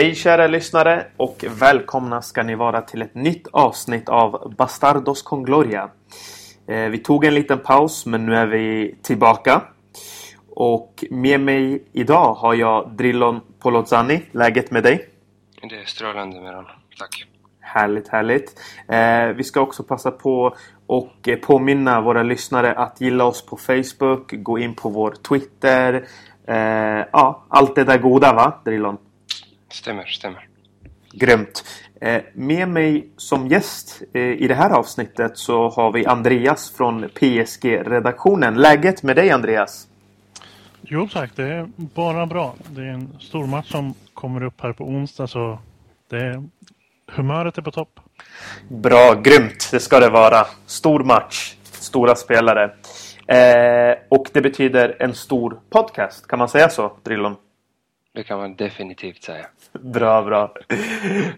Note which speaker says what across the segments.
Speaker 1: Hej kära lyssnare och välkomna ska ni vara till ett nytt avsnitt av Bastardos con Gloria. Eh, vi tog en liten paus men nu är vi tillbaka. Och med mig idag har jag Drillon Polozzani. Läget med dig?
Speaker 2: Det är strålande med Tack.
Speaker 1: Härligt, härligt. Eh, vi ska också passa på och påminna våra lyssnare att gilla oss på Facebook, gå in på vår Twitter. Eh, ja, allt det där goda va, Drillon?
Speaker 2: Stämmer, stämmer.
Speaker 1: Grymt. Eh, med mig som gäst eh, i det här avsnittet så har vi Andreas från PSG-redaktionen. Läget med dig Andreas?
Speaker 3: Jo tack, det är bara bra. Det är en stor match som kommer upp här på onsdag så det är, humöret är på topp.
Speaker 1: Bra, grymt. Det ska det vara. Stor match, stora spelare. Eh, och det betyder en stor podcast, kan man säga så, Drillon?
Speaker 2: Det kan man definitivt säga.
Speaker 1: Bra, bra.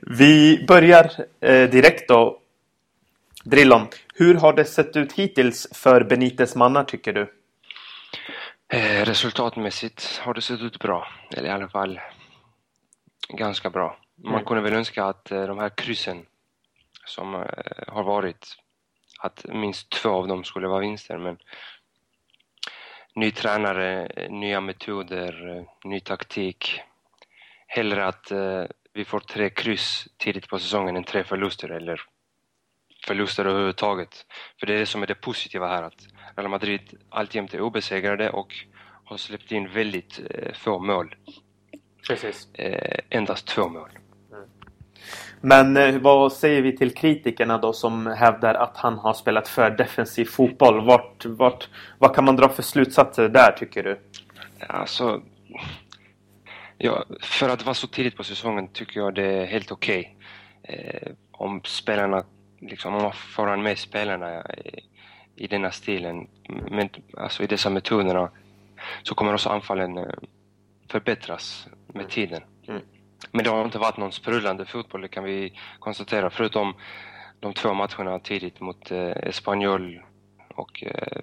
Speaker 1: Vi börjar eh, direkt då. Drillon, hur har det sett ut hittills för Benites mannar tycker du?
Speaker 2: Eh, resultatmässigt har det sett ut bra. Eller i alla fall ganska bra. Man mm. kunde väl önska att eh, de här kryssen som eh, har varit, att minst två av dem skulle vara vinster. Men ny tränare, nya metoder, ny taktik. Hellre att eh, vi får tre kryss tidigt på säsongen än tre förluster eller förluster överhuvudtaget. För det är det som är det positiva här att Real Madrid alltjämt är obesegrade och har släppt in väldigt eh, få mål.
Speaker 1: Precis.
Speaker 2: Eh, endast två mål.
Speaker 1: Men eh, vad säger vi till kritikerna då som hävdar att han har spelat för defensiv fotboll? Vart, vart, vad kan man dra för slutsatser där tycker du?
Speaker 2: Alltså, ja, för att vara så tidigt på säsongen tycker jag det är helt okej. Okay. Eh, om spelarna, liksom, om man får med spelarna eh, i, i denna stilen, men, alltså i dessa metoderna, så kommer också anfallen eh, förbättras med tiden. Men det har inte varit någon sprudlande fotboll, det kan vi konstatera, förutom de två matcherna tidigt mot eh, Espanyol och eh,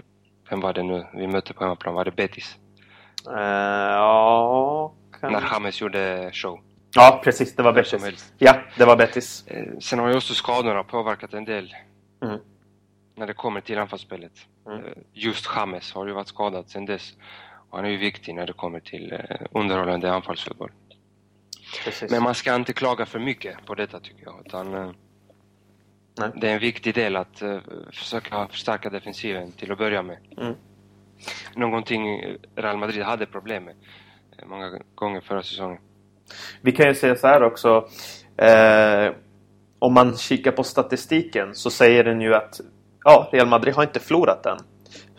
Speaker 2: vem var det nu vi mötte på hemmaplan? Var det Betis?
Speaker 1: Uh, ja...
Speaker 2: Kan... När James gjorde show.
Speaker 1: Ja, precis. Det var Betis. Ja, det var Betis.
Speaker 2: Eh, sen har ju också skadorna påverkat en del. Mm. När det kommer till anfallsspelet. Mm. Eh, just James har ju varit skadad sen dess. Och han är ju viktig när det kommer till underhållande anfallsfotboll. Precis. Men man ska inte klaga för mycket på detta tycker jag. Utan, eh, det är en viktig del att uh, försöka förstärka defensiven till att börja med. Mm. Någonting Real Madrid hade problem med uh, många gånger förra säsongen.
Speaker 1: Vi kan ju säga så här också. Eh, om man kikar på statistiken så säger den ju att ja, Real Madrid har inte förlorat den.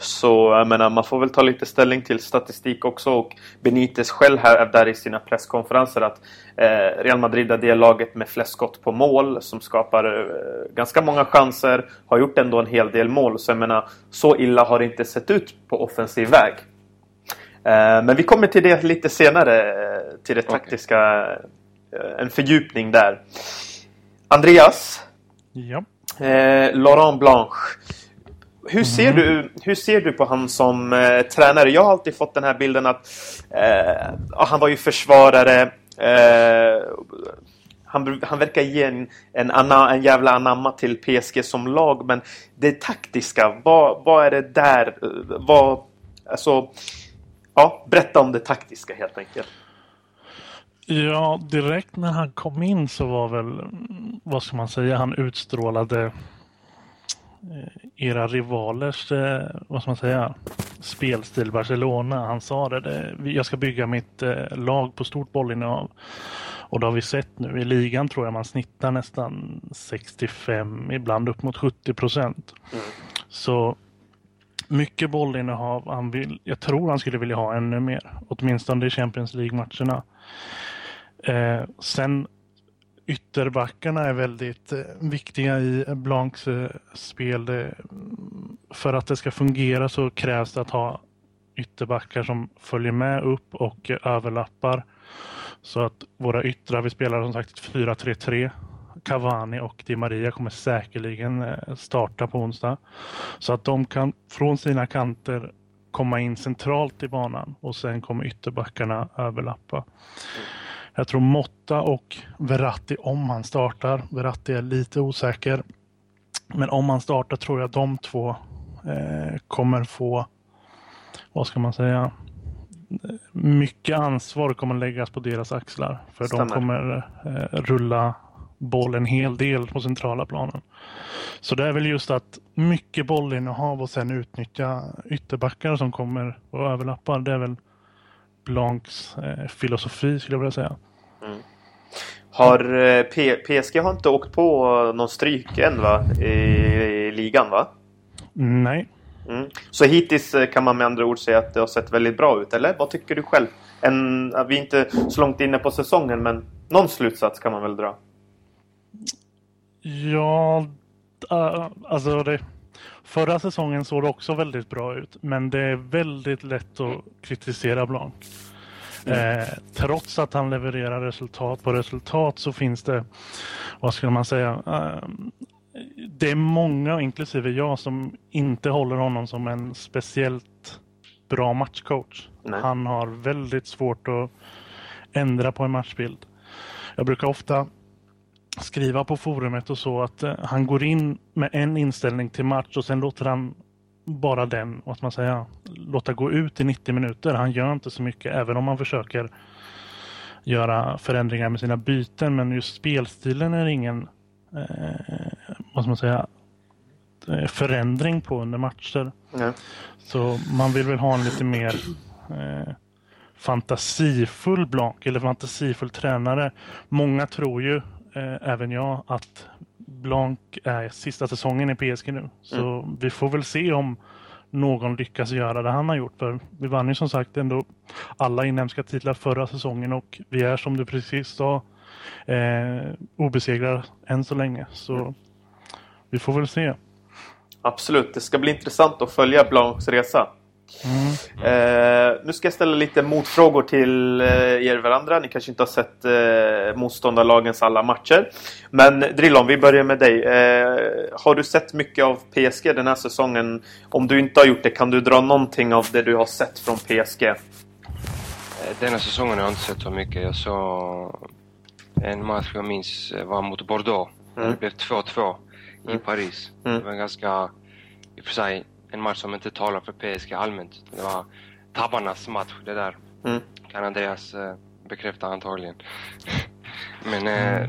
Speaker 1: Så jag menar, man får väl ta lite ställning till statistik också och Benitez själv hävdar i sina presskonferenser att eh, Real Madrid är det laget med flest skott på mål som skapar eh, ganska många chanser, har gjort ändå en hel del mål. Så jag menar, så illa har det inte sett ut på offensiv väg. Eh, men vi kommer till det lite senare, eh, till det taktiska, okay. Eh, en fördjupning där. Andreas?
Speaker 3: Ja.
Speaker 1: Eh, Laurent Blanche hur ser, du, hur ser du på han som eh, tränare? Jag har alltid fått den här bilden att eh, han var ju försvarare. Eh, han, han verkar ge en, en, anna, en jävla anamma till PSG som lag. Men det taktiska, vad, vad är det där? Eh, vad, alltså, ja, berätta om det taktiska helt enkelt.
Speaker 3: Ja, direkt när han kom in så var väl, vad ska man säga, han utstrålade Eh, era rivalers, eh, vad ska man säga, spelstil Barcelona. Han sa det, det jag ska bygga mitt eh, lag på stort bollinnehav. Och det har vi sett nu. I ligan tror jag man snittar nästan 65, ibland upp mot 70 procent. Mm. Så mycket bollinnehav. Han vill, jag tror han skulle vilja ha ännu mer. Åtminstone i Champions League-matcherna. Eh, sen ytterbackarna är väldigt eh, viktiga i Blancs eh, spel. För att det ska fungera så krävs det att ha ytterbackar som följer med upp och överlappar. Så att våra yttrar, vi spelar som sagt 4-3-3. Cavani och Di Maria kommer säkerligen eh, starta på onsdag. Så att de kan från sina kanter komma in centralt i banan och sen kommer ytterbackarna överlappa. Jag tror Motta och Verratti om han startar. Verratti är lite osäker. Men om han startar tror jag de två eh, kommer få, vad ska man säga, mycket ansvar kommer läggas på deras axlar. För Stämmer. de kommer eh, rulla boll en hel del på centrala planen. Så det är väl just att mycket bollinnehav och sen utnyttja ytterbackar som kommer och överlappar. Det är väl Blancs eh, filosofi skulle jag vilja säga. Mm.
Speaker 1: Har eh, P PSG har inte åkt på någon stryk än va? I, i ligan va?
Speaker 3: Nej.
Speaker 1: Mm. Så hittills eh, kan man med andra ord säga att det har sett väldigt bra ut, eller? Vad tycker du själv? En, vi är inte så långt inne på säsongen, men någon slutsats kan man väl dra?
Speaker 3: Ja, uh, alltså det, förra säsongen såg det också väldigt bra ut. Men det är väldigt lätt att kritisera Blanc. Mm. Eh, trots att han levererar resultat på resultat så finns det, vad ska man säga, eh, det är många, inklusive jag, som inte håller honom som en speciellt bra matchcoach. Nej. Han har väldigt svårt att ändra på en matchbild. Jag brukar ofta skriva på forumet och så att eh, han går in med en inställning till match och sen låter han bara den, vad man säga, låta gå ut i 90 minuter. Han gör inte så mycket, även om han försöker göra förändringar med sina byten. Men just spelstilen är ingen, eh, vad man säga, eh, förändring på under matcher. Mm. Så man vill väl ha en lite mer eh, fantasifull Blanc eller fantasifull tränare. Många tror ju eh, även jag att Blanc är sista säsongen i PSG nu. Så mm. vi får väl se om någon lyckas göra det han har gjort. För vi vann ju som sagt ändå alla inhemska titlar förra säsongen och vi är som du precis sa eh, obesegrade än så länge. Så mm. vi får väl se.
Speaker 1: Absolut, det ska bli intressant att följa Blancs resa. Mm. Eh, nu ska jag ställa lite motfrågor till eh, er varandra. Ni kanske inte har sett eh, motståndarlagens alla matcher. Men Drillon, vi börjar med dig. Eh, har du sett mycket av PSG den här säsongen? Om du inte har gjort det, kan du dra någonting av det du har sett från PSG? Eh,
Speaker 2: denna säsongen har jag inte sett så mycket. Jag såg en match jag minns eh, var mot Bordeaux. Mm. Det blev 2-2 i mm. Paris. Mm. Det var en ganska, i och för sig, en match som inte talar för PSG allmänt. Det var tabbarnas match det där. Mm. Kan Andreas eh, bekräfta antagligen. Men eh,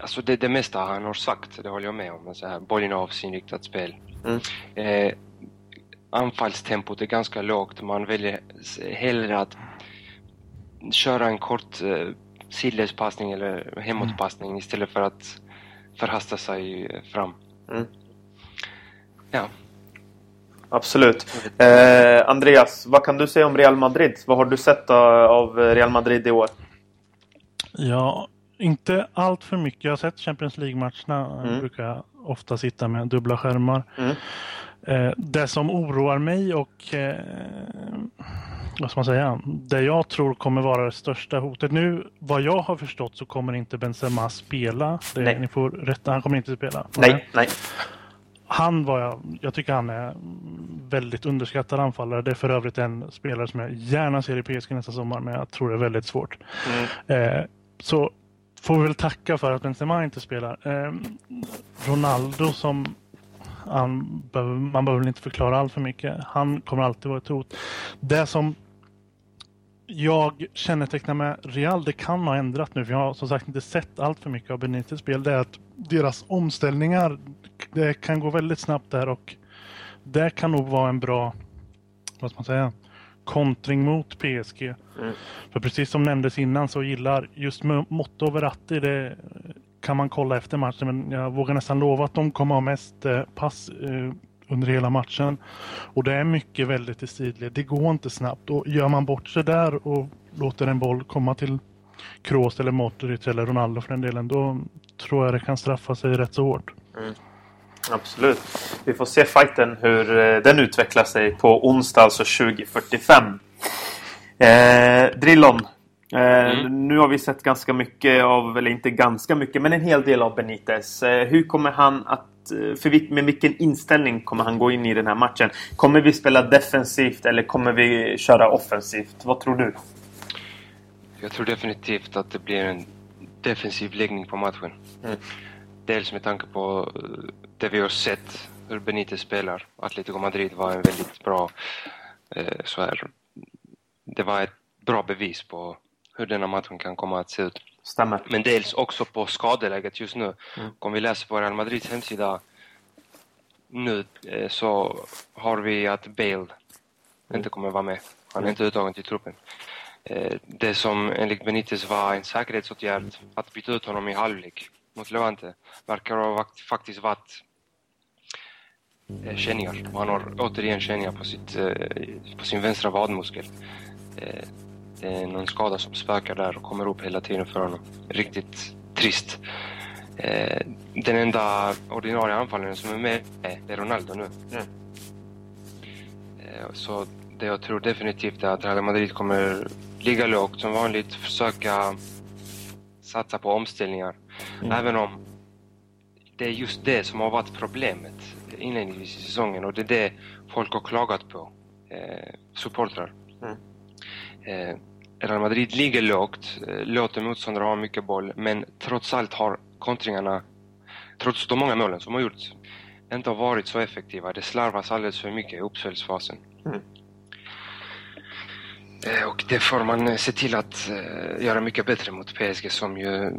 Speaker 2: alltså det, det mesta han har sagt, det håller jag med om. Så här, bollinnehavsinriktat spel. Mm. Eh, anfallstempot är ganska lågt. Man väljer hellre att köra en kort eh, sidledspassning eller hemåtpassning mm. istället för att förhasta sig fram. Mm. Ja,
Speaker 1: Absolut. Eh, Andreas, vad kan du säga om Real Madrid? Vad har du sett av Real Madrid i år?
Speaker 3: Ja, inte allt för mycket. Jag har sett Champions League-matcherna. Mm. Jag brukar ofta sitta med dubbla skärmar. Mm. Eh, det som oroar mig och eh, vad ska man säga, det jag tror kommer vara det största hotet. Nu, vad jag har förstått så kommer inte Benzema spela. Det, nej. Ni får rätta, han kommer inte spela.
Speaker 1: Nej, nej
Speaker 3: han var jag, jag tycker han är väldigt underskattad anfallare. Det är för övrigt en spelare som jag gärna ser i PSG nästa sommar, men jag tror det är väldigt svårt. Mm. Eh, så får vi väl tacka för att Benzema inte spelar. Eh, Ronaldo som han, man behöver väl inte förklara allt för mycket. Han kommer alltid vara ett hot. Det som jag kännetecknar med Real, det kan ha ändrat nu, för jag har som sagt inte sett allt för mycket av Benites spel, det är att deras omställningar, det kan gå väldigt snabbt där och det kan nog vara en bra, vad ska man säga, kontring mot PSG. Mm. För precis som nämndes innan så gillar just Motto och Verratti, det kan man kolla efter matchen, men jag vågar nästan lova att de kommer ha mest eh, pass eh, under hela matchen. Och det är mycket väldigt i sidled. Det går inte snabbt. Och gör man bort sig där och låter en boll komma till Kroos eller Modric eller Ronaldo för den delen, då tror jag det kan straffa sig rätt så hårt. Mm.
Speaker 1: Absolut. Vi får se fighten hur eh, den utvecklar sig på onsdag, alltså 2045. Eh, Drillon. Eh, mm. Nu har vi sett ganska mycket av, eller inte ganska mycket, men en hel del av Benitez. Eh, hur kommer han att för med vilken inställning kommer han gå in i den här matchen? Kommer vi spela defensivt eller kommer vi köra offensivt? Vad tror du?
Speaker 2: Jag tror definitivt att det blir en defensiv läggning på matchen.
Speaker 1: Mm.
Speaker 2: Dels med tanke på eh, det vi har sett, hur Benitez spelar. Atletico Madrid var en väldigt bra, eh, så här, det var ett bra bevis på hur denna matchen kan komma att se ut.
Speaker 1: Stämmer.
Speaker 2: Men dels också på skadeläget just nu.
Speaker 1: Mm.
Speaker 2: Om vi läser på Real Madrids hemsida nu eh, så har vi att Bale inte kommer vara med. Han är inte uttagen till truppen. Eh, Det som enligt Benitez var en säkerhetsåtgärd att byta ut honom i halvlek mot Levante verkar ha faktiskt varit eh, känningar. Och han har återigen känningar på, sitt, eh, på sin vänstra vadmuskel. Eh, Det är någon skada som spökar där och kommer upp hela tiden för honom. Riktigt trist. Eh, Den enda ordinarie anfallaren som är med är Ronaldo nu.
Speaker 1: Mm.
Speaker 2: Eh, Så det jag tror definitivt är att Real Madrid kommer ligga lågt som vanligt, försöka satsa på omställningar.
Speaker 1: Mm.
Speaker 2: Även om det är just det som har varit problemet inledningsvis i säsongen och det är det folk har klagat på, eh, supportrar.
Speaker 1: Mm.
Speaker 2: Eh, Real Madrid ligger lågt, eh, låter motståndare ha mycket boll, men trots allt har kontringarna, trots de många målen som har gjorts, inte har varit så effektiva. Det slarvas alldeles för mycket i uppspelsfasen.
Speaker 1: Mm.
Speaker 2: Eh, Och det får man se till att göra mycket bättre mot PSG som ju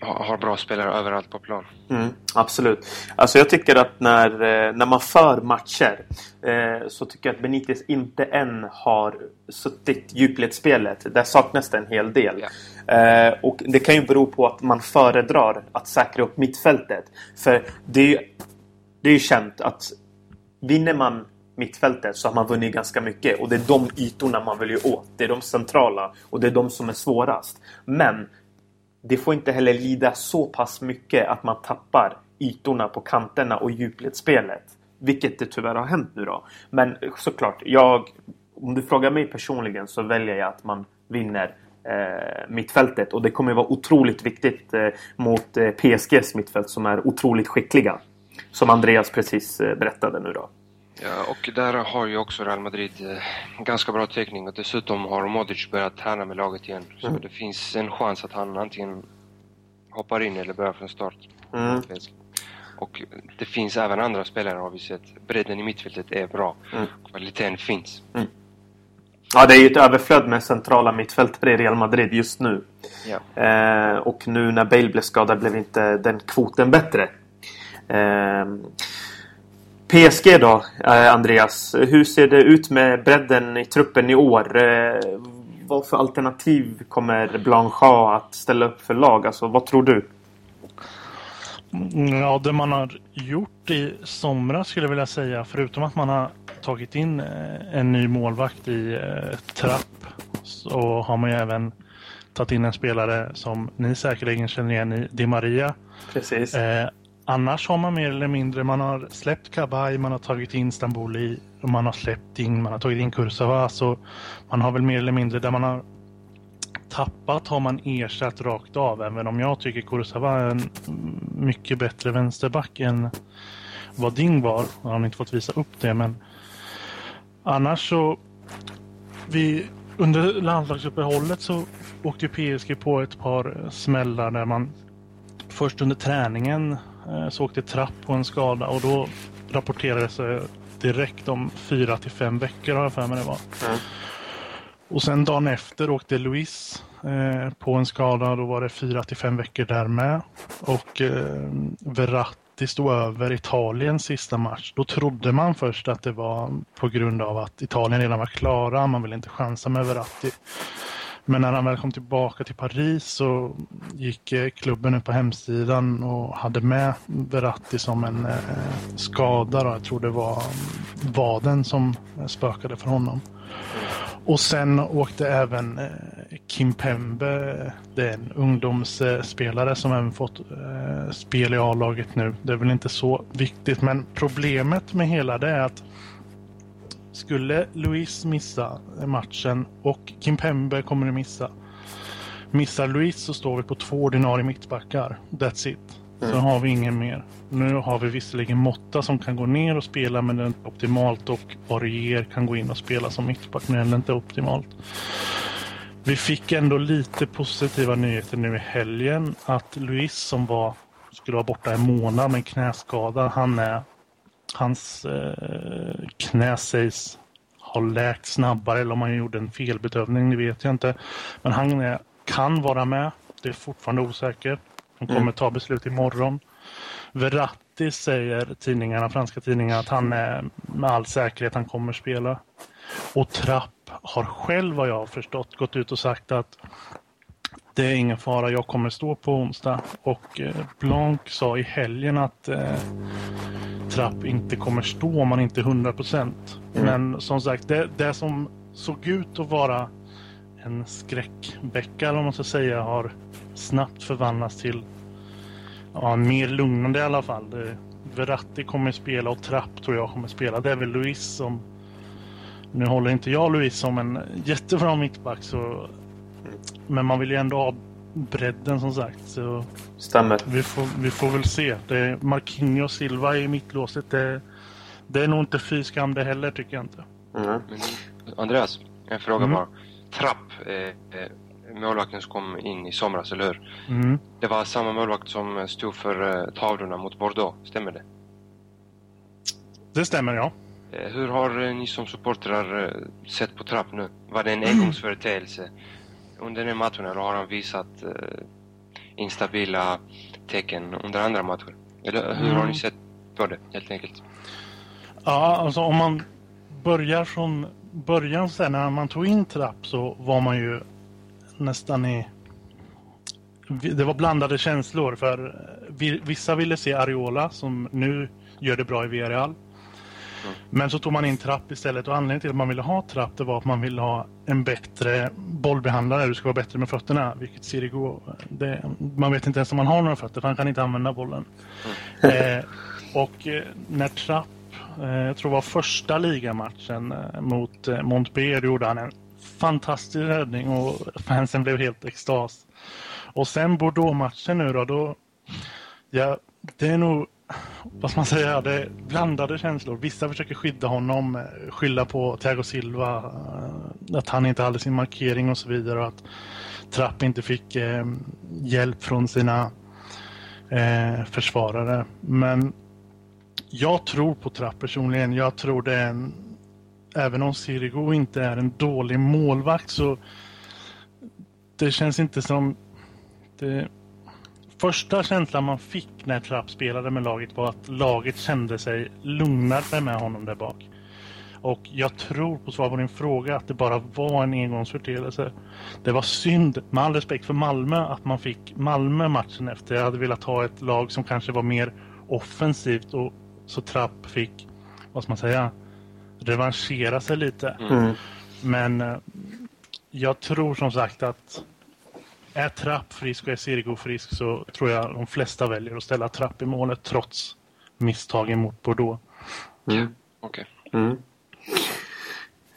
Speaker 2: har bra spelare överallt på plan.
Speaker 1: Mm, absolut. Alltså jag tycker att när, eh, när man för matcher eh, så tycker jag att Benitez inte än har suttit djupledsspelet. Där saknas det en hel del. Eh, och det kan ju bero på att man föredrar att säkra upp mittfältet. För det är ju, det är ju känt att vinner man mittfältet så har man vunnit ganska mycket. Och det är de ytorna man vill ju åt. Det är de centrala och det är de som är svårast. Men det får inte heller lida så pass mycket att man tappar ytorna på kanterna och djupledsspelet. Vilket det tyvärr har hänt nu då. Men såklart, jag, om du frågar mig personligen så väljer jag att man vinner eh, mittfältet. Och det kommer vara otroligt viktigt eh, mot eh, PSGs mittfält som är otroligt skickliga. Som Andreas precis eh, berättade nu då.
Speaker 2: Ja, och där har ju också Real Madrid eh, ganska bra täckning och dessutom har Modric börjat träna med laget igen. Så
Speaker 1: Mm.
Speaker 2: det finns en chans att han antingen hoppar in eller börjar från start.
Speaker 1: Mm.
Speaker 2: Och det finns även andra spelare har vi sett. Bredden i mittfältet är bra.
Speaker 1: Mm.
Speaker 2: Kvaliteten finns.
Speaker 1: Ja, det är ju ett överflöd med centrala mittfältare i Real Madrid just nu.
Speaker 2: Ja.
Speaker 1: Eh, och nu när Bale blev skadad blev inte den kvoten bättre. Eh, PSG då, eh, Andreas. Hur ser det ut med bredden i truppen i år? Eh, vad för alternativ kommer Blanchard att ställa upp för lag? Alltså, vad tror du?
Speaker 3: Mm, Ja, det man har gjort i somras skulle jag vilja säga, förutom att man har tagit in eh, en ny målvakt i Trapp, så har man ju även tagit in en spelare som ni säkerligen känner igen i Di Maria.
Speaker 1: Precis.
Speaker 3: Eh, annars har man mer eller mindre, man har släppt Kabaj, man har tagit in Stamboli, och man har släppt in, man har tagit in Kursava. så man har väl mer eller mindre där man har tappat har man ersatt rakt av, även om jag tycker Kursava är en mycket bättre vänsterback än vad Ding var. Jag har inte fått visa upp det, men annars så vi, under landslagsuppehållet så åkte PSG på ett par smällar där man först under träningen så åkte Trapp på en skada och då rapporterades det direkt om fyra till fem veckor har jag för mig det var.
Speaker 1: Mm.
Speaker 3: Och sen dagen efter åkte Luis eh, på en skada. Då var det fyra till fem veckor där med. Och eh, Verratti stod över Italiens sista match. Då trodde man först att det var på grund av att Italien redan var klara. Man ville inte chansa med Verratti. Men när han väl kom tillbaka till Paris så gick eh, klubben ut på hemsidan och hade med Verratti som en eh, skada. Då. Jag tror det var vaden som eh, spökade för honom. Och sen åkte även Kim Pembe, det är en ungdomsspelare som även fått spel i A-laget nu. Det är väl inte så viktigt, men problemet med hela det är att skulle Luis missa matchen och Kim Pembe kommer att missa. Missar Luis så står vi på två ordinarie mittbackar. That's it. Så har vi ingen mer. Nu har vi visserligen Motta som kan gå ner och spela men det är inte optimalt och Aurier kan gå in och spela som mittback men det är inte optimalt. Vi fick ändå lite positiva nyheter nu i helgen att Luis som var skulle vara borta en månad med en knäskada, han är hans eh, knä sägs ha läkt snabbare eller om han gjorde en felbedövning, det vet jag inte. Men han är, kan vara med. Det är fortfarande osäkert. Han kommer mm. ta beslut imorgon. Verratti säger tidningarna, franska tidningar att han är med all säkerhet han kommer spela. Och Trapp har själv vad jag har förstått gått ut och sagt att det är ingen fara, jag kommer stå på onsdag. Och eh, Blanc sa i helgen att eh, Trapp inte kommer stå om man inte är 100%. Mm. Men som sagt, det, det som såg ut att vara en skräckbäcka, eller man ska säga, har snabbt förvandlats till ja, mer lugnande i alla fall. Det, Verratti kommer spela och Trapp tror jag kommer spela. Det är väl Luis som... Nu håller inte jag Luis som en jättebra mittback så men man vill ju ändå ha bredden som sagt. Så
Speaker 1: Stämmer.
Speaker 3: Vi får, vi får väl se. Det är Marquinhos och Silva i mittlåset. Det, det är nog inte fy skam det heller tycker jag inte.
Speaker 2: Mm. Andreas, en fråga mm. bara. Trapp, eh, eh, målvakten som kom in i somras, eller hur? Mm. Det var samma målvakt som stod för eh, tavlorna mot Bordeaux, stämmer det?
Speaker 3: Det stämmer, ja.
Speaker 2: Eh, hur har eh, ni som supportrar eh, sett på Trapp nu? Var det en engångsföreteelse? Under den matchen eller har han visat eh, instabila tecken under andra matcher? Eller hur har ni mm. sett på det helt enkelt?
Speaker 3: Ja, alltså om man börjar från början sen när man tog in Trapp så var man ju nästan i... Det var blandade känslor för vissa ville se Ariola som nu gör det bra i Villarreal. Men så tog man in Trapp istället och anledningen till att man ville ha Trapp det var att man ville ha en bättre bollbehandlare. Du ska vara bättre med fötterna, vilket Sirigu... Det, man vet inte ens om man har några fötter för han kan inte använda bollen. Mm. Eh, och eh, när Trapp, eh, jag tror det var första ligamatchen eh, mot eh, Montpellier, gjorde han en fantastisk räddning och fansen blev helt extas. Och sen Bordeaux-matchen nu då, då ja, det är nog vad ska man säga, det är blandade känslor. Vissa försöker skydda honom, eh, skylla på Thiago Silva, eh, att han inte hade sin markering och så vidare. Och att Trapp inte fick eh, hjälp från sina eh, försvarare. Men jag tror på Trapp personligen. Jag tror det är en, även om Sirigu inte är en dålig målvakt så det känns inte som det, första känslan man fick när Trapp spelade med laget var att laget kände sig lugnare med honom där bak. Och jag tror på svar på din fråga att det bara var en engångsförteelse. Det var synd, med all respekt för Malmö, att man fick Malmö matchen efter. Jag hade velat ha ett lag som kanske var mer offensivt och så Trapp fick, vad ska man säga, revanschera sig lite. Mm. Men eh, jag tror som sagt att är Trapp frisk och är Sirigu frisk så tror jag de flesta väljer att ställa Trapp i målet trots misstagen mot Bordeaux.
Speaker 2: Mm. Okej. Okay. Mm.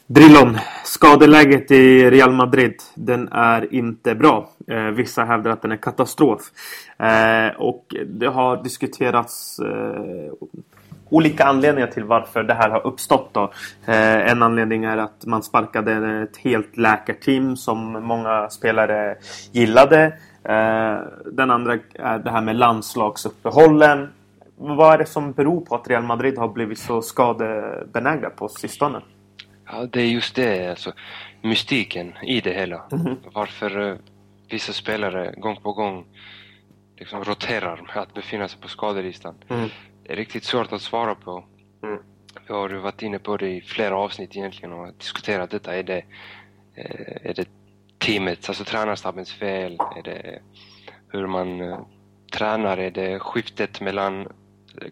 Speaker 1: Drillon, skadeläget i Real Madrid, den är inte bra. Eh, vissa hävdar att den är katastrof. Eh, och det har diskuterats eh, olika anledningar till varför det här har uppstått. Då. Eh, en anledning är att man sparkade ett helt läkarteam som många spelare gillade. Eh, den andra är det här med landslagsuppehållen. Vad är det som beror på att Real Madrid har blivit så skadebenägna på sistone?
Speaker 2: Ja, det är just det, alltså mystiken i det hela. Mm -hmm. Varför uh, vissa spelare gång på gång liksom roterar med att befinna sig på skadelistan. Mm riktigt svårt att svara på. Mm. Vi har varit inne på det i flera avsnitt egentligen och diskuterat detta. Är det, eh, är det teamets, alltså tränarstabens fel? Är det hur man uh, tränar? Är det skiftet mellan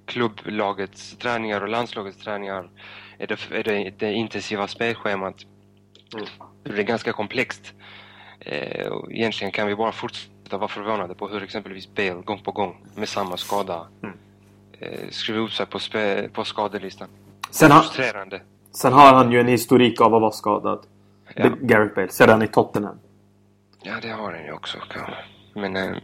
Speaker 2: klubblagets träningar och landslagets träningar? Är det, är det, det intensiva spelschemat? Mm. Det är ganska komplext. Eh, och egentligen kan vi bara fortsätta vara förvånade på hur exempelvis Bale gång på gång med samma skada mm eh, upp sig på, på skadelistan.
Speaker 1: Sen, ha, sen har han ju en historik av att vara skadad. Ja. Gareth Bale. Sedan i Tottenham.
Speaker 2: Ja, det har han ju också. Men eh,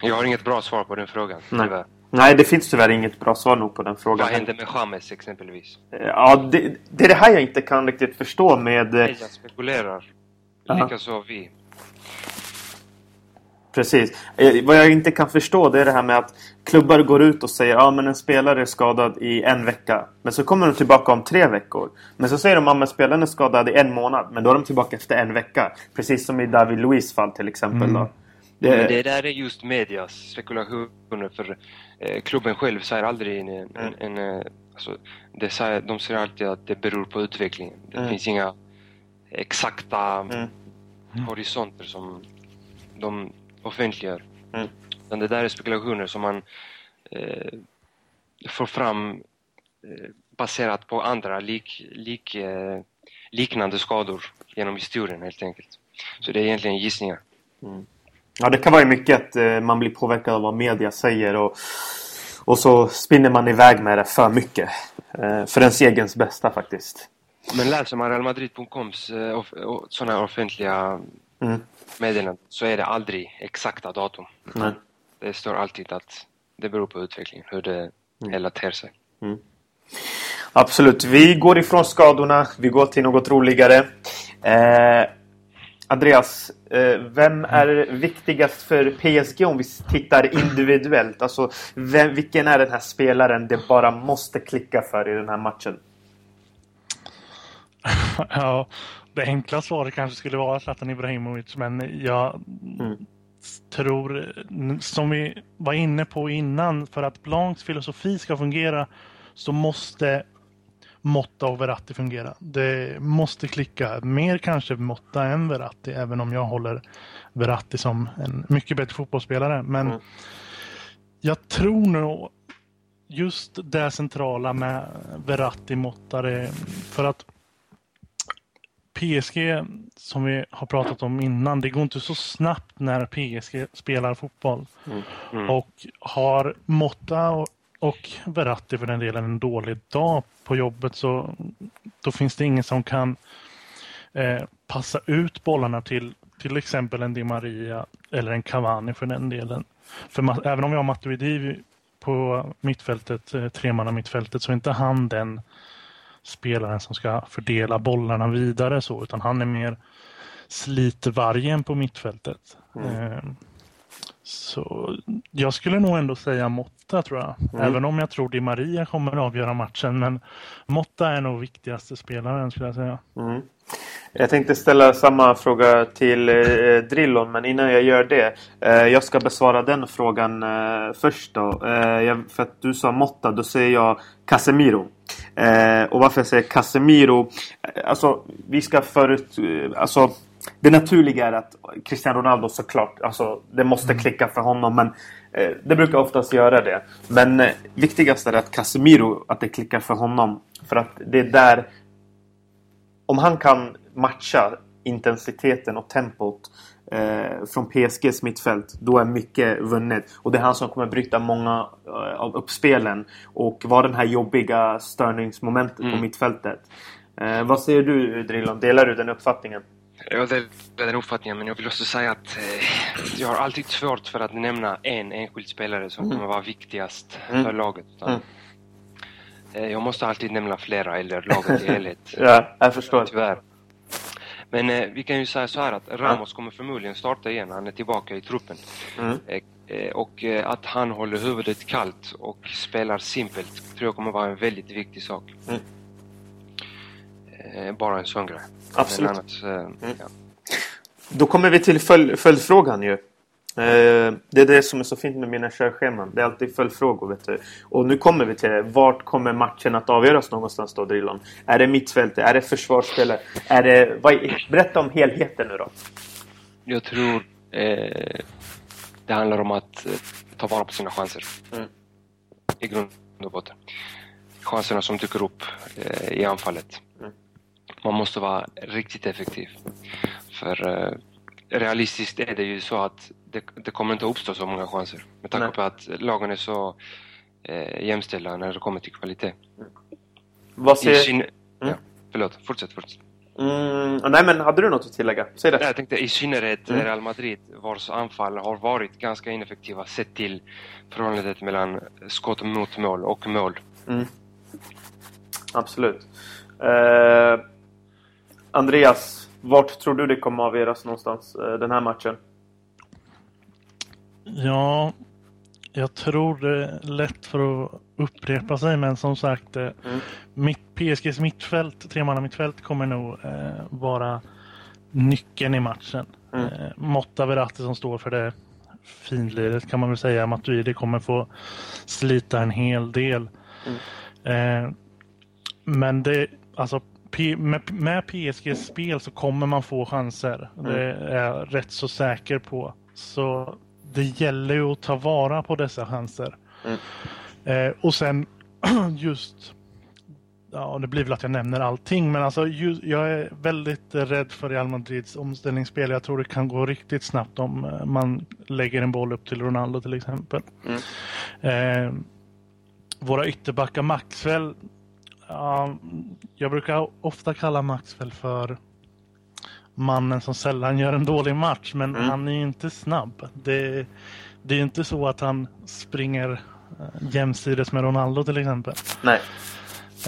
Speaker 2: jag har inget bra svar på den frågan.
Speaker 1: Nej. Tyvärr. Nej, det finns tyvärr inget bra svar nog på den frågan.
Speaker 2: Vad händer med James exempelvis?
Speaker 1: Ja, det, det är det här jag inte kan riktigt förstå med...
Speaker 2: Nej, jag spekulerar. likaså vi.
Speaker 1: Precis. Eh, vad jag inte kan förstå det är det här med att klubbar går ut och säger att ah, en spelare är skadad i en vecka. Men så kommer de tillbaka om tre veckor. Men så säger de att ah, spelaren är skadad i en månad. Men då är de tillbaka efter en vecka. Precis som i David Luiz fall till exempel. Mm. Då.
Speaker 2: Det... Men det där är just medias spekulationer. För eh, klubben själv säger aldrig en... en, mm. en eh, alltså, det säger, de säger alltid att det beror på utvecklingen. Det mm. finns inga exakta mm. horisonter som de offentliggör. Mm. Utan det där är spekulationer som man eh, får fram eh, baserat på andra lik, lik, eh, liknande skador genom historien helt enkelt. Så det är egentligen gissningar.
Speaker 1: Mm. Ja, det kan vara mycket att eh, man blir påverkad av vad media säger och, och så spinner man iväg med det för mycket. Eh, för ens egen bästa faktiskt.
Speaker 2: Men läser man realmadrid.coms eh, sådana offentliga mm. Meddelanden så är det aldrig exakta datum. Nej. Det står alltid att det beror på utvecklingen, hur det mm. hela ter sig. Mm.
Speaker 1: Absolut. Vi går ifrån skadorna. Vi går till något roligare. Eh, Andreas, eh, vem är viktigast för PSG om vi tittar individuellt? Alltså, vem, vilken är den här spelaren det bara måste klicka för i den här matchen?
Speaker 3: ja, det enkla svaret kanske skulle vara Zlatan Ibrahimovic, men jag mm. tror, som vi var inne på innan, för att Blancs filosofi ska fungera så måste Motta och Verratti fungera. Det måste klicka. Mer kanske Motta än Verratti, även om jag håller Verratti som en mycket bättre fotbollsspelare. Men mm. jag tror nog just det centrala med Verratti Motta, för att PSG, som vi har pratat om innan, det går inte så snabbt när PSG spelar fotboll. Mm. Mm. Och har Motta och, och Verratti för den delen en dålig dag på jobbet så då finns det ingen som kan eh, passa ut bollarna till till exempel en Di Maria eller en Cavani för den delen. För även om vi har Matuidi på mittfältet, eh, tremanna mittfältet, så är inte han den spelaren som ska fördela bollarna vidare så, utan han är mer slitvargen på mittfältet. Mm. Så jag skulle nog ändå säga Motta tror jag. Mm. Även om jag tror Di Maria kommer att avgöra matchen. Men Motta är nog viktigaste spelaren skulle jag säga. Mm.
Speaker 1: Jag tänkte ställa samma fråga till eh, Drillon. Men innan jag gör det. Eh, jag ska besvara den frågan eh, först då. Eh, jag, för att du sa Motta. Då säger jag Casemiro. Eh, och varför jag säger Casemiro. Eh, alltså vi ska förut. Alltså det naturliga är att Cristiano Ronaldo såklart, alltså det måste mm. klicka för honom men eh, det brukar oftast göra det. Men eh, viktigast är att Casemiro, att det klickar för honom. För att det är där, om han kan matcha intensiteten och tempot eh, från PSGs mittfält, då är mycket vunnet. Och det är han som kommer bryta många eh, av uppspelen och vara den här jobbiga störningsmomentet mm. på mittfältet. Eh, vad säger du Drillon? Delar du den uppfattningen?
Speaker 2: Jag delar den uppfattningen, men jag vill också säga att eh, jag har alltid svårt för att nämna en enskild spelare som mm. kommer vara viktigast mm. för laget. Mm. eh, jag måste alltid nämna flera, eller laget i helhet.
Speaker 1: ja, jag förstår.
Speaker 2: Tyvärr. Men eh, vi kan ju säga så här att Ramos kommer förmodligen starta igen. Han är tillbaka i truppen. Mm. Eh, eh, och eh, att han håller huvudet kallt och spelar simpelt tror jag kommer vara en väldigt viktig sak. Mm. bara en sån grej.
Speaker 1: Absolut. Annars, eh, mm. ja. Då kommer vi till följ, följdfrågan ju. Eh, det är det som är så fint med mina körscheman. Det är alltid följdfrågor. Vet du. Och nu kommer vi till det. Vart kommer matchen att avgöras någonstans då, Drillon? Är det mittfältet? Är det försvarsspelare? Är det... Vad, berätta om helheten nu då.
Speaker 2: Jag tror eh, det handlar om att eh, ta vara på sina chanser. Mm. I grund och botten. Chanserna som dyker upp eh, i anfallet man måste vara riktigt effektiv. För eh, realistiskt är det ju så att det, det kommer inte uppstå så många chanser med tanke på att lagen är så eh, jämställda när det kommer till kvalitet. Mm.
Speaker 1: Vad ser... mm.
Speaker 2: ja, förlåt, fortsätt, fortsätt.
Speaker 1: Mm, nej men hade du något att tillägga? Säg det.
Speaker 2: Jag tänkte i synnerhet mm. Real Madrid vars anfall har varit ganska ineffektiva sett till förhållandet mellan skott mot mål och mål. Mm.
Speaker 1: Absolut. Uh, Andreas, Vart tror du det kommer avgöras någonstans eh, den här matchen?
Speaker 3: Ja, jag tror det är lätt för att upprepa sig men som sagt mm. mitt, PSGs mittfält, tremanna mittfält kommer nog eh, vara nyckeln i matchen. Mm. Eh, Motta Verratti som står för det finliret kan man väl säga. Matuidi kommer få slita en hel del. Mm. Eh, men det, alltså med, med PSGs spel så kommer man få chanser. Mm. Det är jag rätt så säker på. Så det gäller ju att ta vara på dessa chanser. Mm. Eh, och sen just ja, det blir väl att jag nämner allting, men alltså jag är väldigt rädd för Real Madrids omställningsspel. Jag tror det kan gå riktigt snabbt om eh, man lägger en boll upp till Ronaldo till exempel. Mm. Eh, våra ytterbackar Maxwell, ja, jag brukar ofta kalla Maxwell för mannen som sällan gör en dålig match, men mm. han är ju inte snabb. Det, det är inte så att han springer eh, jämsides med Ronaldo till exempel.
Speaker 1: Nej.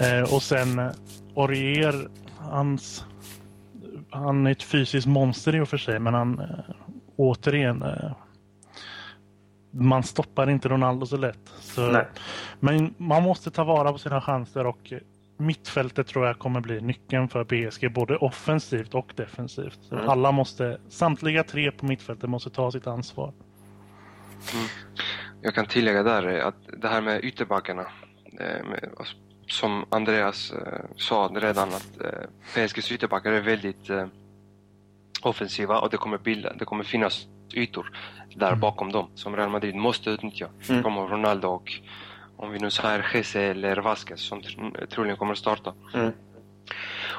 Speaker 3: Eh, och sen eh, Orier, hans, han är ett fysiskt monster i och för sig, men han eh, återigen eh, man stoppar inte Ronaldo så lätt. Så, men man måste ta vara på sina chanser och mittfältet tror jag kommer bli nyckeln för PSG, både offensivt och defensivt. Mm. Alla måste, samtliga tre på mittfältet måste ta sitt ansvar.
Speaker 2: Mm. Jag kan tillägga där att det här med ytterbackarna, som Andreas eh, sa redan att eh, PSGs ytterbackar är väldigt eh, offensiva och det kommer, bilda, det kommer finnas ytor där mm. bakom dem som Real Madrid måste utnyttja. Mm. Kommer Ronaldo och om vi nu säger Jesse eller Vasquez som troligen kommer att starta. Mm.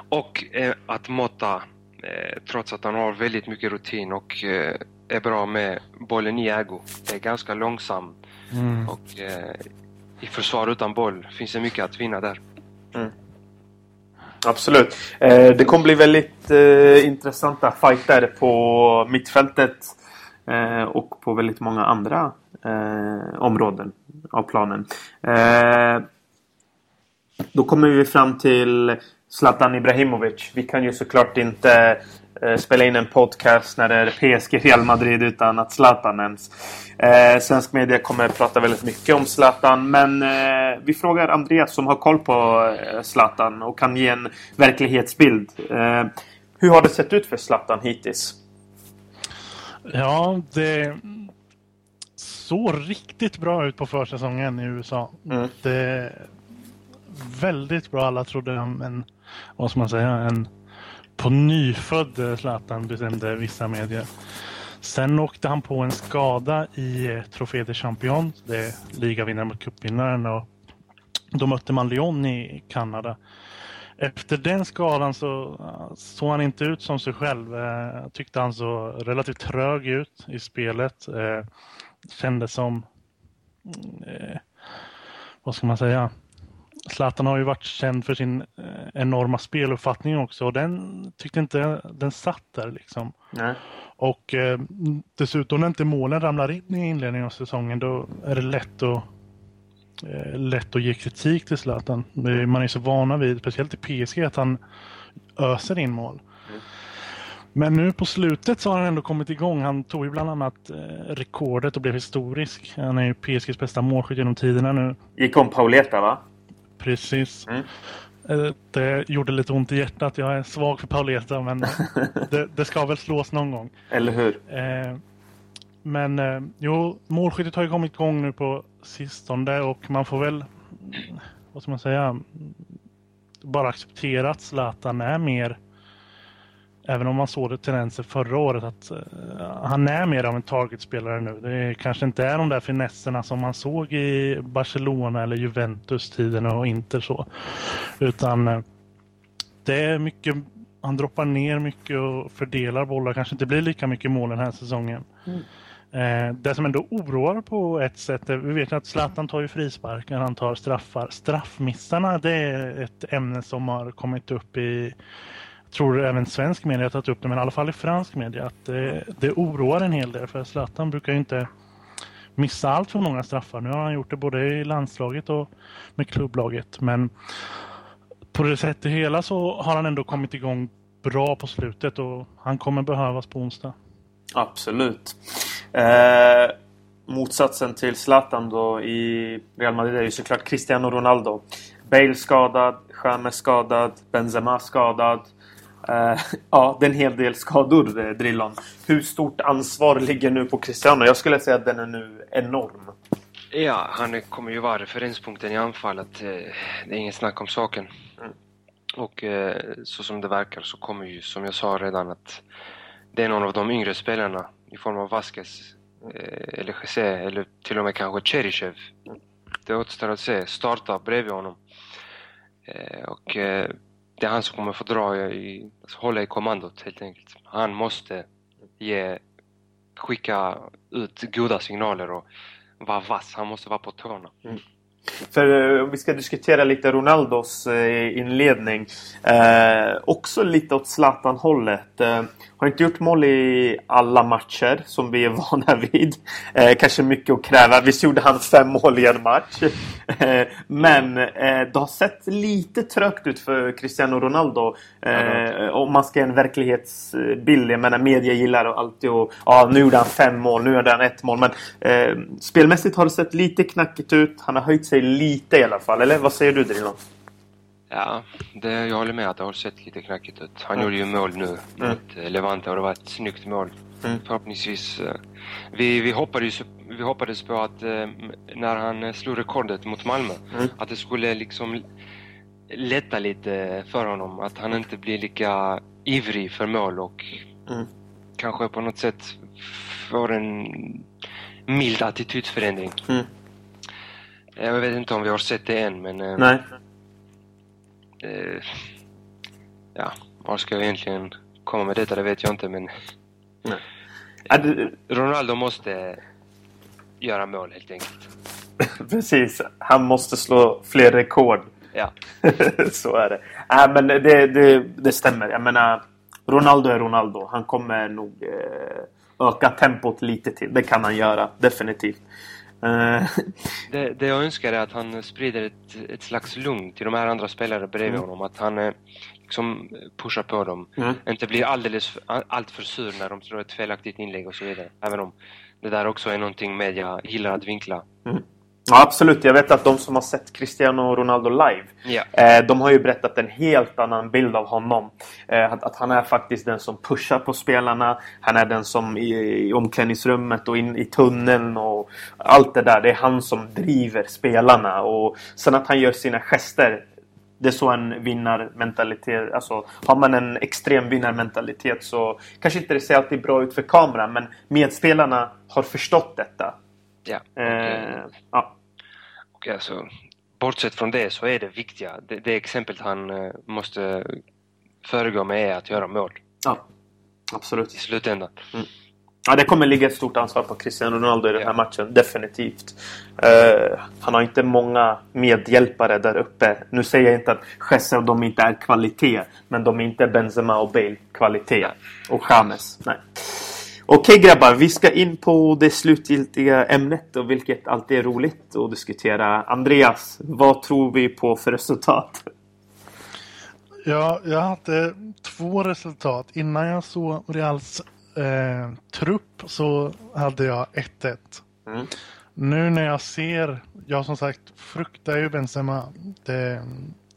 Speaker 2: Och eh, att Motta, eh, trots att han har väldigt mycket rutin och eh, är bra med bollen i ägo, är ganska långsam mm. och eh, i försvar utan boll finns det mycket att vinna där. Mm.
Speaker 1: Absolut. Eh, det kommer bli väldigt eh, intressanta fighter på mittfältet eh, och på väldigt många andra eh, områden av planen. Eh, då kommer vi fram till Zlatan Ibrahimovic. Vi kan ju såklart inte Eh, spela in en podcast när det är PSG Real Madrid utan att Zlatan nämns. Eh, svensk media kommer prata väldigt mycket om Zlatan men eh, vi frågar Andreas som har koll på eh, Zlatan och kan ge en verklighetsbild. Eh, hur har det sett ut för Zlatan hittills?
Speaker 3: Ja, det såg riktigt bra ut på försäsongen i USA. Mm. Det väldigt bra. Alla trodde om en, vad ska man säga, en på nyfödd Zlatan bestämde vissa medier. Sen åkte han på en skada i eh, Trofé de Champion, det är ligavinnaren mot cupvinnaren och då mötte man Lyon i Kanada. Efter den skadan så såg han inte ut som sig själv. Eh, tyckte han så relativt trög ut i spelet. Eh, kändes som eh, vad ska man säga? Zlatan har ju varit känd för sin enorma speluppfattning också och den tyckte inte den satt där liksom. Nej. Och eh, dessutom när inte målen ramlar in i inledningen av säsongen då är det lätt att lätt att ge kritik till Zlatan. Man är så vana vid, speciellt i PSG, att han öser in mål. Mm. Men nu på slutet så har han ändå kommit igång. Han tog ju bland annat eh, rekordet och blev historisk. Han är ju PSGs bästa målskytt genom tiderna nu.
Speaker 1: Gick om Pauleta va?
Speaker 3: Precis. Mm. Eh, det gjorde lite ont i hjärtat. Jag är svag för Pauleta men det, det, ska väl slås någon gång.
Speaker 1: Eller hur?
Speaker 3: Eh, men eh, jo, målskyttet har ju kommit igång nu på sistone och man får väl, vad ska man säga, bara acceptera att Zlatan är mer Även om man såg det tendenser förra året att uh, han är mer av en targetspelare nu. Det kanske inte är de där finesserna som man såg i Barcelona eller Juventus-tiden och inte så. Utan uh, det är mycket, han droppar ner mycket och fördelar bollar. Kanske inte blir lika mycket mål den här säsongen. Mm. Eh, det som ändå oroar på ett sätt, vi vet att Zlatan tar ju frisparkar, han tar straffar. Straffmissarna det är ett ämne som har kommit upp i tror även svensk media har tagit upp det, men i alla fall i fransk media, att det, det oroar en hel del. För Zlatan brukar ju inte missa allt för många straffar. Nu har han gjort det både i landslaget och med klubblaget. Men på det sättet hela så har han ändå kommit igång bra på slutet och han kommer behövas på onsdag.
Speaker 1: Absolut. Eh, motsatsen till Zlatan då i Real Madrid är ju såklart Cristiano Ronaldo. Bale skadad, James skadad, Benzema skadad. Uh, ja, det är en hel del skador, eh, Drillon. Hur stort ansvar ligger nu på Cristiano? Jag skulle säga att den är nu enorm.
Speaker 2: Ja, han kommer ju vara referenspunkten i anfallet. Eh, det är inget snack om saken. Mm. Och eh, så som det verkar så kommer ju, som jag sa redan, att det är någon av de yngre spelarna i form av Vasquez eh, eller Jesse eller till och med kanske Cheryshev. Det återstår att se. Starta bredvid honom. Eh, och eh, det är han som kommer få dra i, alltså hålla i kommandot helt enkelt. Han måste ge, skicka ut goda signaler och vara vass. Han måste vara på tårna. Mm.
Speaker 1: För om vi ska diskutera lite Ronaldos inledning. Eh, också lite åt Zlatan-hållet. Har inte gjort mål i alla matcher som vi är vana vid. Eh, kanske mycket att kräva. Visst gjorde han fem mål i en match. Eh, men eh, det har sett lite trögt ut för Cristiano Ronaldo. Eh, om man ska ge en verklighetsbild. Jag menar media gillar alltid att ja, nu gjorde han fem mål, nu gjorde han ett mål. Men eh, spelmässigt har det sett lite knackigt ut. Han har höjt sig lite i alla fall. Eller vad säger du Drilon?
Speaker 2: Ja, det, jag håller med att det har sett lite knackigt ut. Han mm. gjorde ju mål nu mot mm. Levante och det var ett snyggt mål. Mm. Förhoppningsvis. Eh, vi, vi, hoppades, vi hoppades på att eh, när han slog rekordet mot Malmö, mm. att det skulle liksom lätta lite för honom. Att han inte blir lika ivrig för mål och mm. kanske på något sätt får en mild attitydsförändring. Jag vet inte om vi har sett det än men...
Speaker 1: Nej
Speaker 2: eh, ja, var ska jag egentligen komma med detta? Det vet jag inte, men... Nej. Ronaldo måste göra mål helt enkelt.
Speaker 1: Precis. Han måste slå fler rekord.
Speaker 2: Ja.
Speaker 1: Så är det. Äh, men det, det, det stämmer. Jag menar, Ronaldo är Ronaldo. Han kommer nog eh, öka tempot lite till. Det kan han göra, definitivt.
Speaker 2: Eh, det, det jag önskar är att han sprider ett, ett slags lugn till de här andra spelarna bredvid mm. honom. Att han eh, liksom pushar på dem. Mm. Inte blir alldeles allt för sur när de slår ett felaktigt inlägg och så vidare. Även om det där också är någonting media gillar att vinkla.
Speaker 1: Mm. Ja, absolut. Jag vet att de som har sett Cristiano Ronaldo live,
Speaker 2: yeah.
Speaker 1: eh, de har ju berättat en helt annan bild av honom. Eh, att, att, han är faktiskt den som pushar på spelarna. Han är den som i, i omklädningsrummet och in i tunneln och allt det där. Det är han som driver spelarna. Och sen att han gör sina gester. Det är så en vinnarmentalitet, alltså har man en extrem vinnarmentalitet så kanske inte det ser alltid bra ut för kameran men medspelarna har förstått detta.
Speaker 2: Ja. Eh,
Speaker 1: ja.
Speaker 2: Och alltså, bortsett från det så är det viktiga, det, det exemplet han uh, måste föregå med är att göra mål.
Speaker 1: Ja, absolut.
Speaker 2: I slutändan.
Speaker 1: Mm. Ja, det kommer ligga ett stort ansvar på Cristiano Ronaldo i den här matchen. Definitivt. Uh, han har inte många medhjälpare där uppe. Nu säger jag inte att Jesse och de inte är kvalitet. Men de är inte Benzema och Bale kvalitet. Och James. Nej. Okej grabbar, vi ska in på det slutgiltiga ämnet och vilket alltid är roligt att diskutera. Andreas, vad tror vi på för resultat?
Speaker 3: Ja, jag hade två resultat. Innan jag såg Reals eh, trupp så hade jag 1-1. Mm. Nu när jag ser, jag som sagt fruktar ju Benzema. Det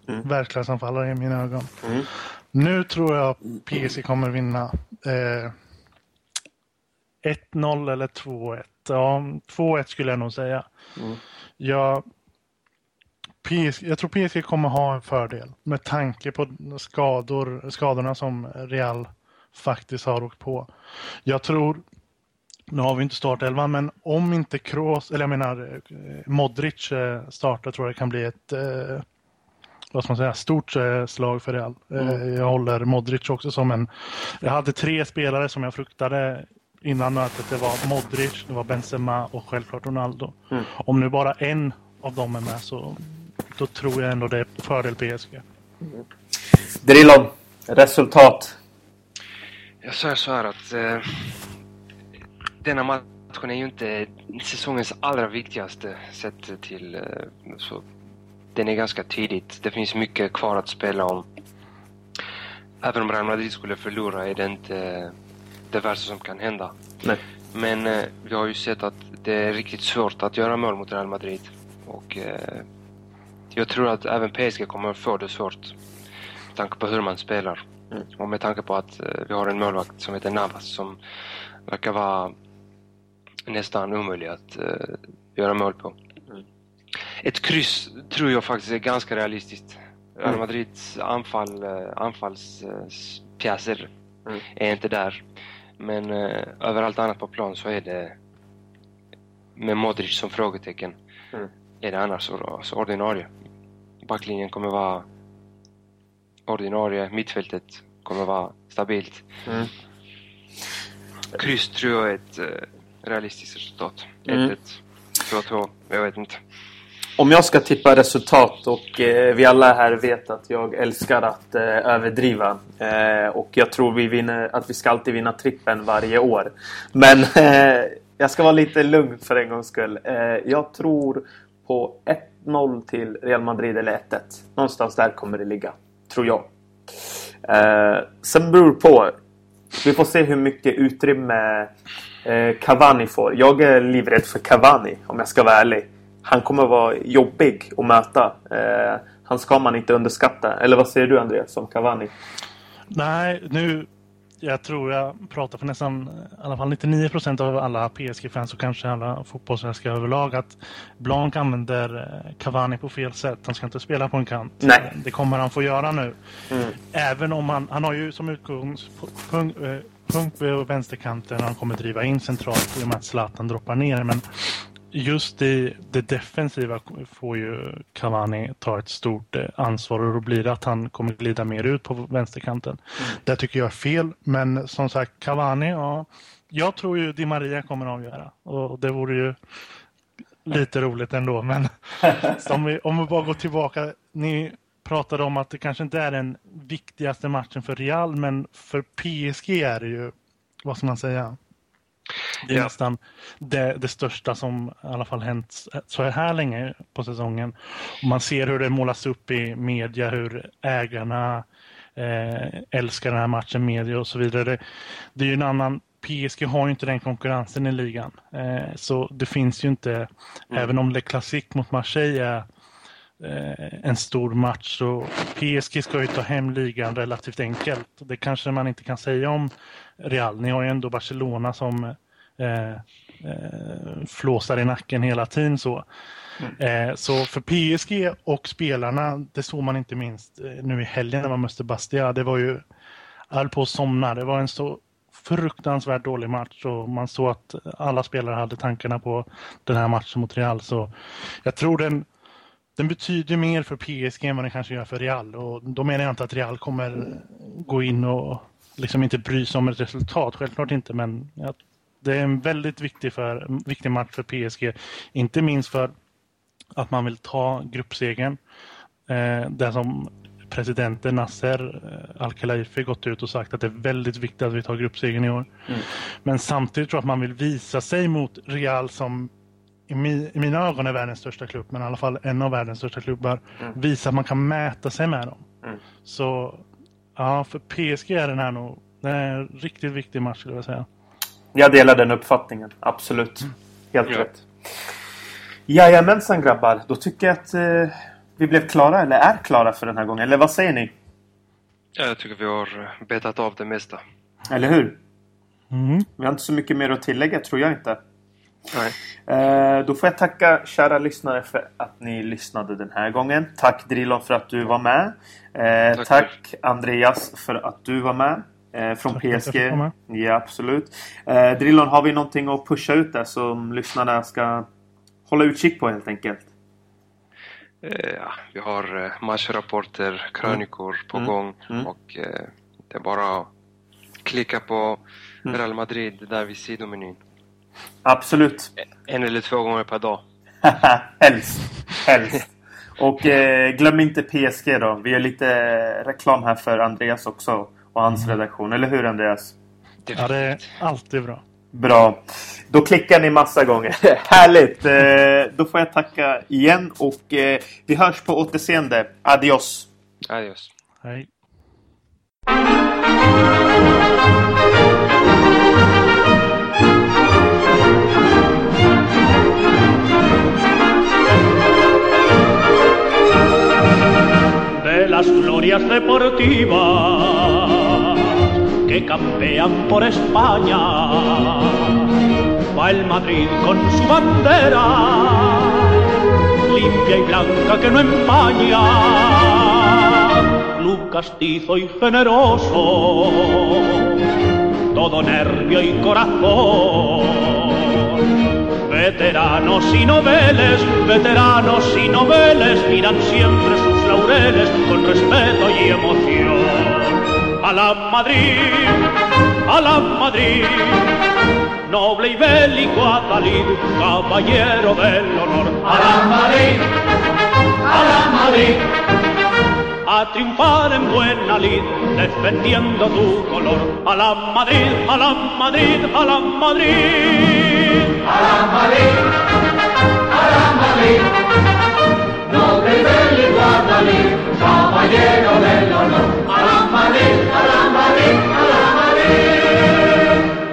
Speaker 3: mm. världsklassanfallare i mina ögon. Mm. Nu tror jag PSG kommer vinna. Eh, 1-0 eller 2-1. Ja, 2-1 skulle jag nog säga. Mm. Jag, PSG, jag tror PSG kommer ha en fördel med tanke på skador, skadorna som Real faktiskt har åkt på. Jag tror, nu har vi inte startelvan, men om inte Kroos, eller jag menar eh, Modric eh, startar tror jag det kan bli ett eh, vad ska man säga, stort slag för Real. Mm. Jag håller Modric också som en... Jag hade tre spelare som jag fruktade innan mötet. Det var Modric, det var Benzema och självklart Ronaldo. Mm. Om nu bara en av dem är med så då tror jag ändå det är fördel PSG. Mm.
Speaker 1: Drillon, resultat?
Speaker 2: Jag säger så här att eh, denna matchen är ju inte säsongens allra viktigaste sett till eh, så den är ganska tidigt. Det finns mycket kvar att spela om. även om Real Madrid skulle förlora är det inte det värsta som kan hända.
Speaker 1: Nej.
Speaker 2: Men eh, vi har ju sett att det är riktigt svårt att göra mål mot Real Madrid. Och eh, jag tror att även PSG kommer få det svårt. Med tanke på hur man spelar.
Speaker 1: Mm.
Speaker 2: Och med tanke på att eh, vi har en målvakt som heter Navas som verkar vara nästan omöjlig att eh, göra mål på.
Speaker 1: Mm.
Speaker 2: Ett kryss tror jag faktiskt är ganska realistiskt. Real
Speaker 1: Mm.
Speaker 2: Madrids anfall, eh, anfallspjäser
Speaker 1: Mm.
Speaker 2: är inte där. Men eh, överallt annat på plan så är det med Modric som frågetecken.
Speaker 1: Mm.
Speaker 2: Är det annars så, så ordinarie. Backlinjen kommer vara ordinarie. Mittfältet kommer vara stabilt.
Speaker 1: Mm.
Speaker 2: Kryss tror jag är ett eh, realistiskt resultat.
Speaker 1: Mm.
Speaker 2: 1-1, 2-2, jag vet inte.
Speaker 1: Om jag ska tippa resultat och eh, vi alla här vet att jag älskar att eh, överdriva. Eh, och jag tror vi vinner, att vi ska alltid vinna trippen varje år. Men eh, jag ska vara lite lugn för en gångs skull. Eh, jag tror på 1-0 till Real Madrid eller 1-1. Någonstans där kommer det ligga. Tror jag. Eh, sen beror det på. Vi får se hur mycket utrymme eh, Cavani får. Jag är livrädd för Cavani om jag ska vara ärlig. Han kommer vara jobbig att möta. Eh, han ska man inte underskatta. Eller vad säger du Andreas som Cavani?
Speaker 3: Nej, nu... Jag tror jag pratar för nästan i alla fall 99 procent av alla PSG-fans och kanske alla fotbollsälskare överlag att Blanc använder eh, Cavani på fel sätt. Han ska inte spela på en kant.
Speaker 1: Nej.
Speaker 3: Det kommer han få göra nu.
Speaker 1: Mm.
Speaker 3: Även om han, han har ju som utgångspunkt eh, punkt på vänsterkanten han kommer driva in centralt i och med att Zlatan droppar ner. Men just i det defensiva får ju Cavani ta ett stort eh, ansvar och då blir det att han kommer glida mer ut på vänsterkanten. Det tycker jag är fel, men som sagt Cavani, ja. Jag tror ju Di Maria kommer att avgöra och det vore ju lite roligt ändå. Men om vi, om vi bara går tillbaka, ni pratade om att det kanske inte är den viktigaste matchen för Real, men för PSG är det ju, vad ska man säga? Det är
Speaker 2: Ja.
Speaker 3: nästan det, det största som i alla fall hänt så här länge på säsongen. Och man ser hur det målas upp i media, hur ägarna eh, älskar den här matchen, media och så vidare. Det, det är ju en annan PSG har ju inte den konkurrensen i ligan. Eh, så det finns ju inte, även om Le Classique mot Marseille är en stor match så PSG ska ju ta hem ligan relativt enkelt. Det kanske man inte kan säga om Real. Ni har ju ändå Barcelona som eh, eh, flåsar i nacken hela tiden så. Eh, så för PSG och spelarna, det såg man inte minst eh, nu i helgen när man mötte Bastia. Det var ju, höll på att somna. Det var en så fruktansvärt dålig match och man såg att alla spelare hade tankarna på den här matchen mot Real. Så jag tror den, den betyder mer för PSG än vad den kanske gör för Real. Och då menar jag inte att Real kommer gå in och liksom inte bry sig om ett resultat. Självklart inte, men jag, det är en väldigt viktig, för, viktig match för PSG. Inte minst för att man vill ta gruppsegern. Eh, det som presidenten Nasser eh, Al-Khelaifi gått ut och sagt att det är väldigt viktigt att vi tar gruppsegern i år. Men samtidigt tror jag att man vill visa sig mot Real som i, mi, i mina ögon är världens största klubb, men i alla fall en av världens största klubbar. Visa att man kan mäta sig med dem.
Speaker 1: Mm.
Speaker 3: Så ja, för PSG är den här nog det är en riktigt viktig match skulle jag säga.
Speaker 1: Jag delar den uppfattningen. Absolut. Helt
Speaker 2: Ja.
Speaker 1: rätt. Jajamensan grabbar. Då tycker jag att eh, vi blev klara, eller är klara för den här gången. Eller vad säger ni?
Speaker 2: Ja, jag tycker vi har eh, betat av det mesta.
Speaker 1: Eller hur?
Speaker 3: Mm.
Speaker 1: Vi har inte så mycket mer att tillägga, tror jag inte.
Speaker 2: Nej.
Speaker 1: Eh, då får jag tacka kära lyssnare för att ni lyssnade den här gången. Tack Drilon för att du var med. Eh, tack
Speaker 2: Tack
Speaker 1: Andreas för att du var med. Eh, från PSG.
Speaker 3: vara
Speaker 1: Ja, absolut. Eh, Drillon, har vi någonting att pusha ut där som lyssnarna ska hålla utkik på helt enkelt?
Speaker 2: Eh, Ja, vi har eh, matchrapporter, krönikor på
Speaker 1: Mm.
Speaker 2: gång
Speaker 1: Mm.
Speaker 2: och eh, det är bara att klicka på
Speaker 1: Mm.
Speaker 2: Real Madrid där vid sidomenyn.
Speaker 1: Absolut.
Speaker 2: En eller två gånger per dag.
Speaker 1: helst. Helst. Och eh, glöm inte PSG då. Vi gör lite reklam här för Andreas också och hans redaktion. Eller hur Andreas?
Speaker 3: Ja, det är alltid bra.
Speaker 1: Bra. Då klickar ni massa gånger. Härligt! Eh, då får jag tacka igen och eh, vi hörs på återseende. Adios!
Speaker 2: Adios.
Speaker 3: Hej.
Speaker 4: Deportivas que campean por España, va el Madrid con su bandera, limpia y blanca que no empaña, club castizo y generoso, todo nervio y corazón. Veteranos y noveles, veteranos y noveles miran siempre sus laureles con respeto y emoción. A la Madrid, a la Madrid, noble y bélico Atalid, caballero del honor. A la Madrid, a la Madrid, a triunfar en buena lid, defendiendo tu color. A la Madrid, a la Madrid, a la Madrid.
Speaker 5: A la Madrid, a la Madrid. Del Iguadalí, caballero del honor. A la Madrid.